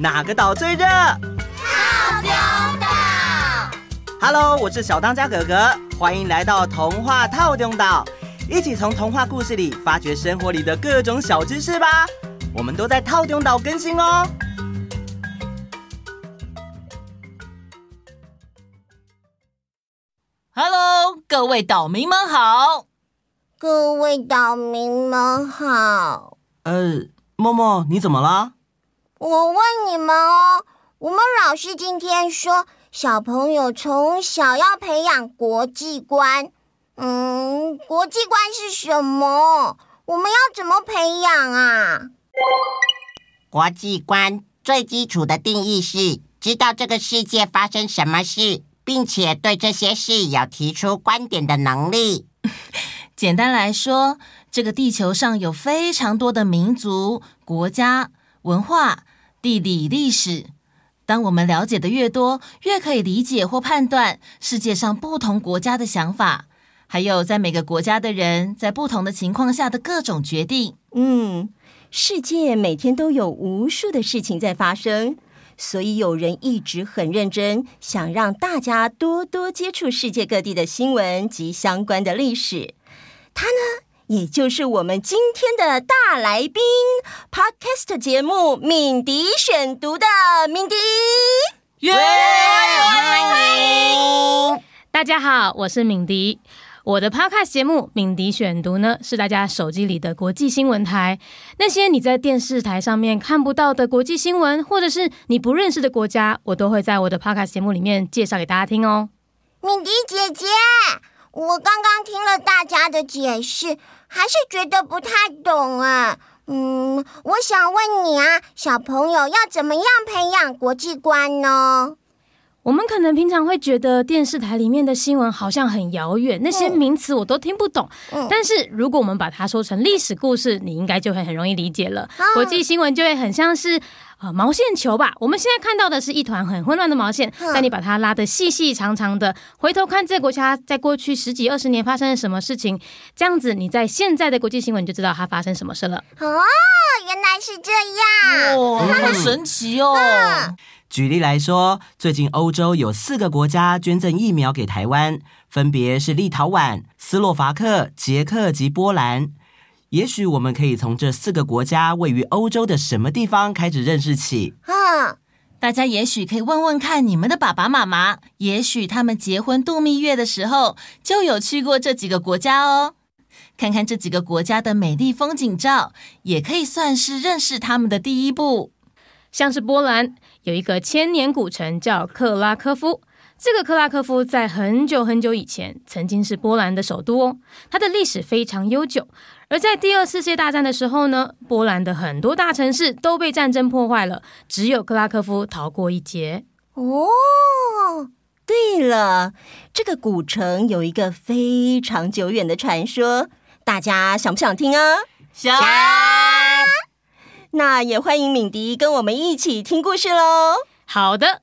哪个岛最热？套丁岛。Hello，我是小当家哥哥，欢迎来到童话套丁岛，一起从童话故事里发掘生活里的各种小知识吧。我们都在套丁岛更新哦。Hello，各位岛民们好。各位岛民们好。呃，默默，你怎么了？我问你们哦，我们老师今天说，小朋友从小要培养国际观。嗯，国际观是什么？我们要怎么培养啊？国际观最基础的定义是知道这个世界发生什么事，并且对这些事有提出观点的能力。简单来说，这个地球上有非常多的民族、国家、文化、地理、历史。当我们了解的越多，越可以理解或判断世界上不同国家的想法，还有在每个国家的人在不同的情况下的各种决定。嗯，世界每天都有无数的事情在发生，所以有人一直很认真，想让大家多多接触世界各地的新闻及相关的历史。他呢，也就是我们今天的大来宾，Podcast 节目敏迪选读的敏迪。耶！欢迎！大家好，我是敏迪。我的 Podcast 节目敏迪选读呢，是大家手机里的国际新闻台。那些你在电视台上面看不到的国际新闻，或者是你不认识的国家，我都会在我的 Podcast 节目里面介绍给大家听哦。敏迪姐姐。我刚刚听了大家的解释，还是觉得不太懂啊。嗯，我想问你啊，小朋友要怎么样培养国际观呢？我们可能平常会觉得电视台里面的新闻好像很遥远，那些名词我都听不懂。嗯，但是如果我们把它说成历史故事，你应该就会很容易理解了。嗯，国际新闻就会很像是。啊，毛线球吧！我们现在看到的是一团很混乱的毛线，但你把它拉得细细长长的，回头看这个国家在过去十几二十年发生了什么事情，这样子你在现在的国际新闻就知道它发生什么事了。哦，原来是这样，哦，好神奇哦！嗯，举例来说，最近欧洲有四个国家捐赠疫苗给台湾，分别是立陶宛、斯洛伐克、捷克及波兰。也许我们可以从这四个国家位于欧洲的什么地方开始认识起。啊，大家也许可以问问看你们的爸爸妈妈，也许他们结婚度蜜月的时候就有去过这几个国家哦。看看这几个国家的美丽风景照，也可以算是认识他们的第一步。像是波兰有一个千年古城叫克拉科夫。这个克拉科夫在很久很久以前曾经是波兰的首都哦，它的历史非常悠久。而在第二次世界大战的时候呢，波兰的很多大城市都被战争破坏了，只有克拉科夫逃过一劫。哦，对了，这个古城有一个非常久远的传说，大家想不想听啊？想。那也欢迎敏迪跟我们一起听故事喽。好的。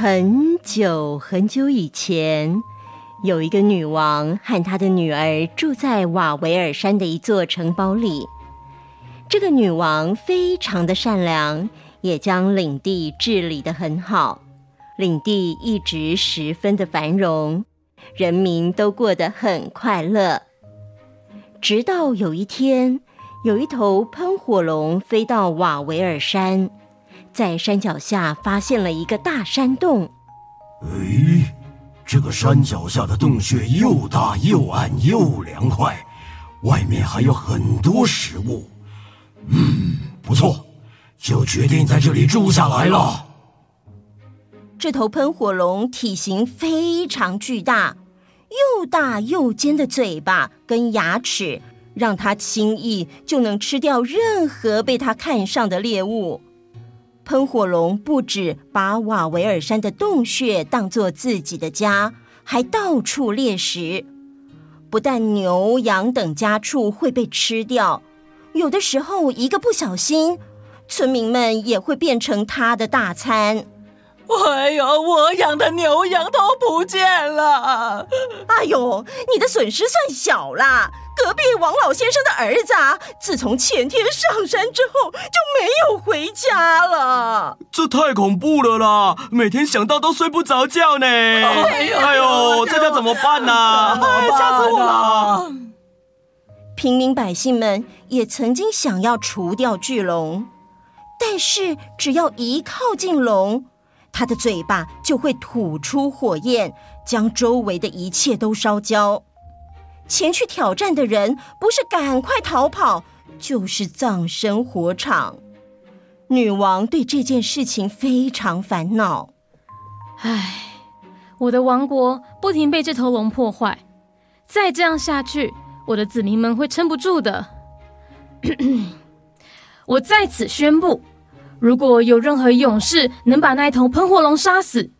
很久很久以前，有一个女王和她的女儿住在瓦维尔山的一座城堡里。这个女王非常的善良，也将领地治理得很好，领地一直十分的繁荣，人民都过得很快乐。直到有一天，有一头喷火龙飞到瓦维尔山。在山脚下发现了一个大山洞。哎，这个山脚下的洞穴又大又暗又凉快，外面还有很多食物。嗯，不错，就决定在这里住下来了。这头喷火龙体型非常巨大，又大又尖的嘴巴跟牙齿，让它轻易就能吃掉任何被它看上的猎物。喷火龙不止把瓦维尔山的洞穴当作自己的家，还到处猎食。不但牛羊等家畜会被吃掉，有的时候一个不小心，村民们也会变成它的大餐。哎呦，我养的牛羊都不见了！哎呦，你的损失算小啦。隔壁王老先生的儿子啊，自从前天上山之后就没有回家了。这太恐怖了啦！每天想到都睡不着觉呢。哎呦，哎呦，这叫怎么办呢？哎，吓死我了！平民百姓们也曾经想要除掉巨龙，但是只要一靠近龙，它的嘴巴就会吐出火焰，将周围的一切都烧焦。前去挑战的人，不是赶快逃跑，就是葬身火场。女王对这件事情非常烦恼。唉，我的王国不停被这头龙破坏，再这样下去，我的子民们会撑不住的。我在此宣布，如果有任何勇士能把那头喷火龙杀死，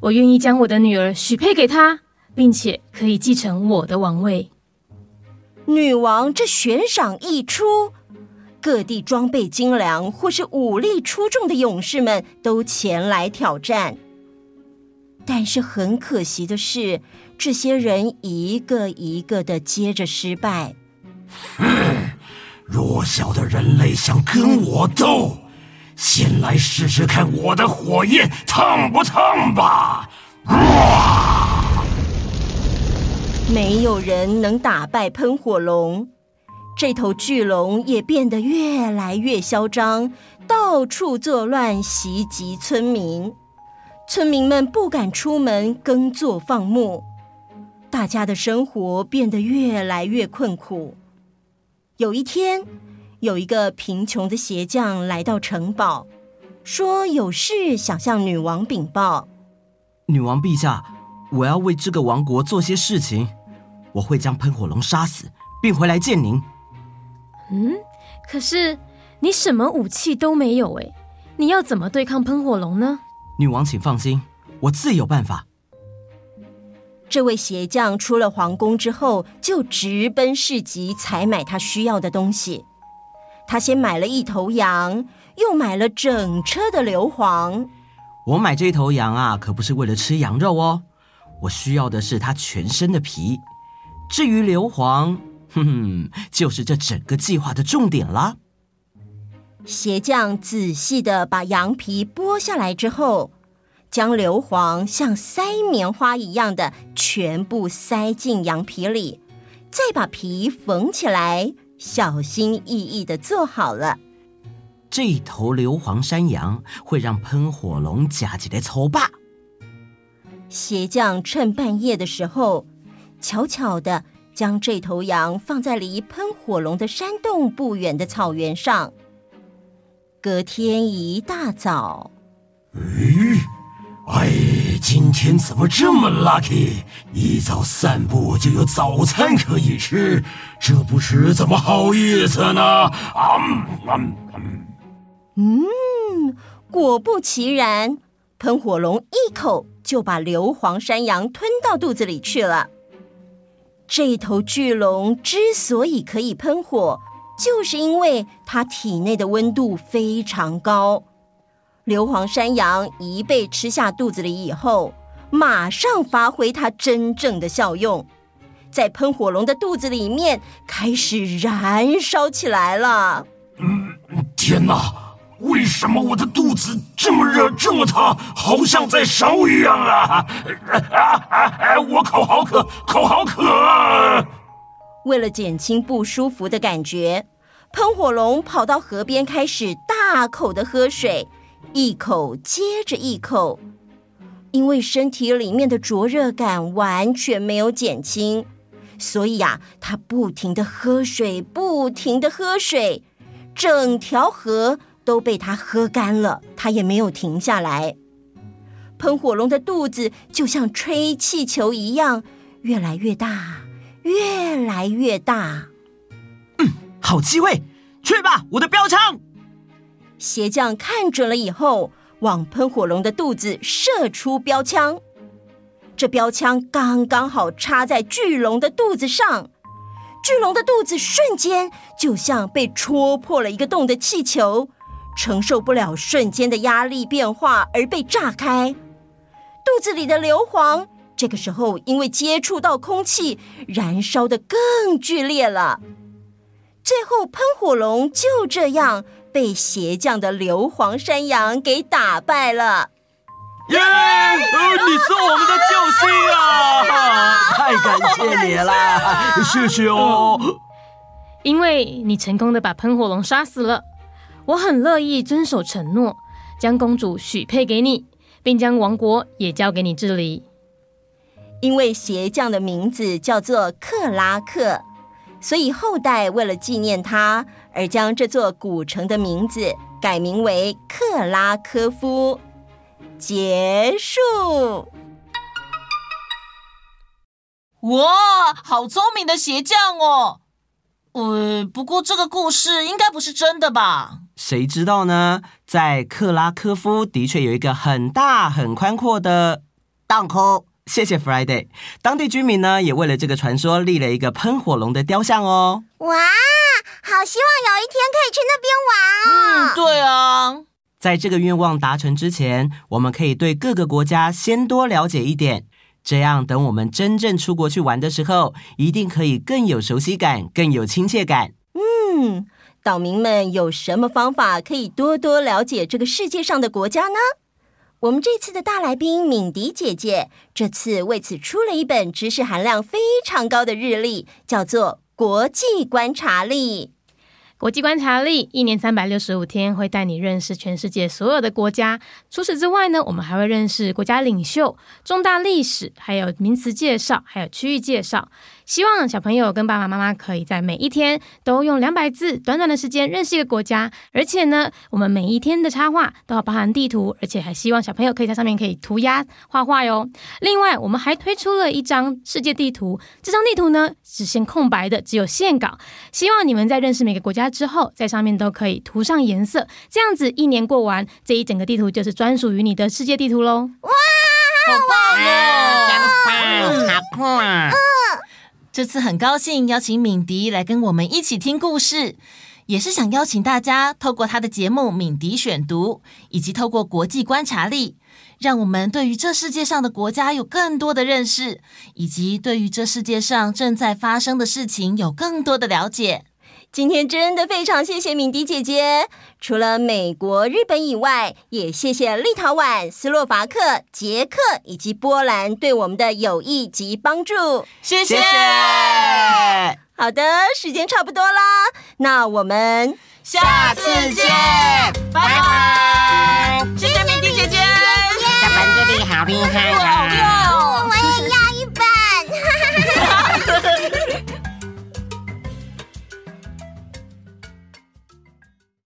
我愿意将我的女儿许配给他，并且可以继承我的王位。女王这悬赏一出，各地装备精良或是武力出众的勇士们都前来挑战。但是很可惜的是，这些人一个一个的接着失败。哼，弱小的人类想跟我斗，先来试试看我的火焰烫不烫吧！没有人能打败喷火龙，这头巨龙也变得越来越嚣张，到处作乱，袭击村民。村民们不敢出门耕作放牧，大家的生活变得越来越困苦。有一天，有一个贫穷的鞋匠来到城堡，说有事想向女王禀报。女王陛下，我要为这个王国做些事情。我会将喷火龙杀死，并回来见您。嗯，可是你什么武器都没有哎，你要怎么对抗喷火龙呢？女王，请放心，我自有办法。这位鞋匠出了皇宫之后，就直奔市集采买他需要的东西。他先买了一头羊，又买了整车的硫磺。我买这头羊啊，可不是为了吃羊肉哦，我需要的是它全身的皮。至于硫磺，哼哼，就是这整个计划的重点啦。鞋匠仔细的把羊皮剥下来之后，将硫磺像塞棉花一样的全部塞进羊皮里，再把皮缝起来，小心翼翼的做好了。这头硫磺山羊会让喷火龙夹起来抽吧。鞋匠趁半夜的时候。悄悄的将这头羊放在离喷火龙的山洞不远的草原上。隔天一大早，哎，哎，今天怎么这么 lucky？一早散步就有早餐可以吃，这不吃怎么好意思呢？啊，嗯，嗯，果不其然，喷火龙一口就把硫磺山羊吞到肚子里去了。这头巨龙之所以可以喷火，就是因为它体内的温度非常高。硫磺山羊一被吃下肚子里以后，马上发挥它真正的效用，在喷火龙的肚子里面开始燃烧起来了。嗯，天哪！为什么我的肚子这么热，这么烫，好像在烧一样啊！我口好渴，口好渴啊！为了减轻不舒服的感觉，喷火龙跑到河边，开始大口的喝水，一口接着一口。因为身体里面的灼热感完全没有减轻，所以呀，他不停的喝水，不停的喝水，整条河。都被他喝干了，他也没有停下来。喷火龙的肚子就像吹气球一样，越来越大，越来越大。嗯，好机会，去吧，我的标枪！鞋匠看准了以后，往喷火龙的肚子射出标枪。这标枪刚刚好插在巨龙的肚子上，巨龙的肚子瞬间就像被戳破了一个洞的气球。承受不了瞬间的压力变化而被炸开，肚子里的硫磺，这个时候因为接触到空气，燃烧得更剧烈了。最后，喷火龙就这样被鞋匠的硫磺山羊给打败了。耶！你是我们的救星啊！太感谢你了，谢谢哦。因为你成功的把喷火龙杀死了，我很乐意遵守承诺，将公主许配给你，并将王国也交给你治理。因为鞋匠的名字叫做克拉克，所以后代为了纪念他，而将这座古城的名字改名为克拉科夫。结束。哇，好聪明的鞋匠哦！呃，不过这个故事应该不是真的吧？谁知道呢？在克拉科夫的确有一个很大很宽阔的洞窟。谢谢 Friday。当地居民呢，也为了这个传说立了一个喷火龙的雕像哦。哇，好希望有一天可以去那边玩哦。嗯，对啊。在这个愿望达成之前，我们可以对各个国家先多了解一点，这样等我们真正出国去玩的时候，一定可以更有熟悉感，更有亲切感。嗯，岛民们有什么方法可以多多了解这个世界上的国家呢？我们这次的大来宾敏迪姐姐，这次为此出了一本知识含量非常高的日历，叫做《国际观察力》。国际观察力一年三百六十五天，会带你认识全世界所有的国家。除此之外呢，我们还会认识国家领袖、重大历史，还有名词介绍，还有区域介绍。希望小朋友跟爸爸妈妈可以在每一天都用两百字短短的时间认识一个国家，而且呢，我们每一天的插画都要包含地图，而且还希望小朋友可以在上面可以涂鸦画画哟。另外，我们还推出了一张世界地图，这张地图呢只限空白的，只有线稿。希望你们在认识每个国家之后，在上面都可以涂上颜色，这样子一年过完，这一整个地图就是专属于你的世界地图喽。哇，好棒哦！真棒，好酷啊！这次很高兴邀请敏迪来跟我们一起听故事，也是想邀请大家透过他的节目《敏迪选读》，以及透过国际观察力，让我们对于这世界上的国家有更多的认识，以及对于这世界上正在发生的事情有更多的了解。今天真的非常谢谢敏迪姐姐，除了美国、日本以外，也谢谢立陶宛、斯洛伐克、捷克以及波兰对我们的友谊及帮助。谢谢。好的，时间差不多啦，那我们下次见，拜拜。谢谢敏迪姐姐，小本这里好厉害呀。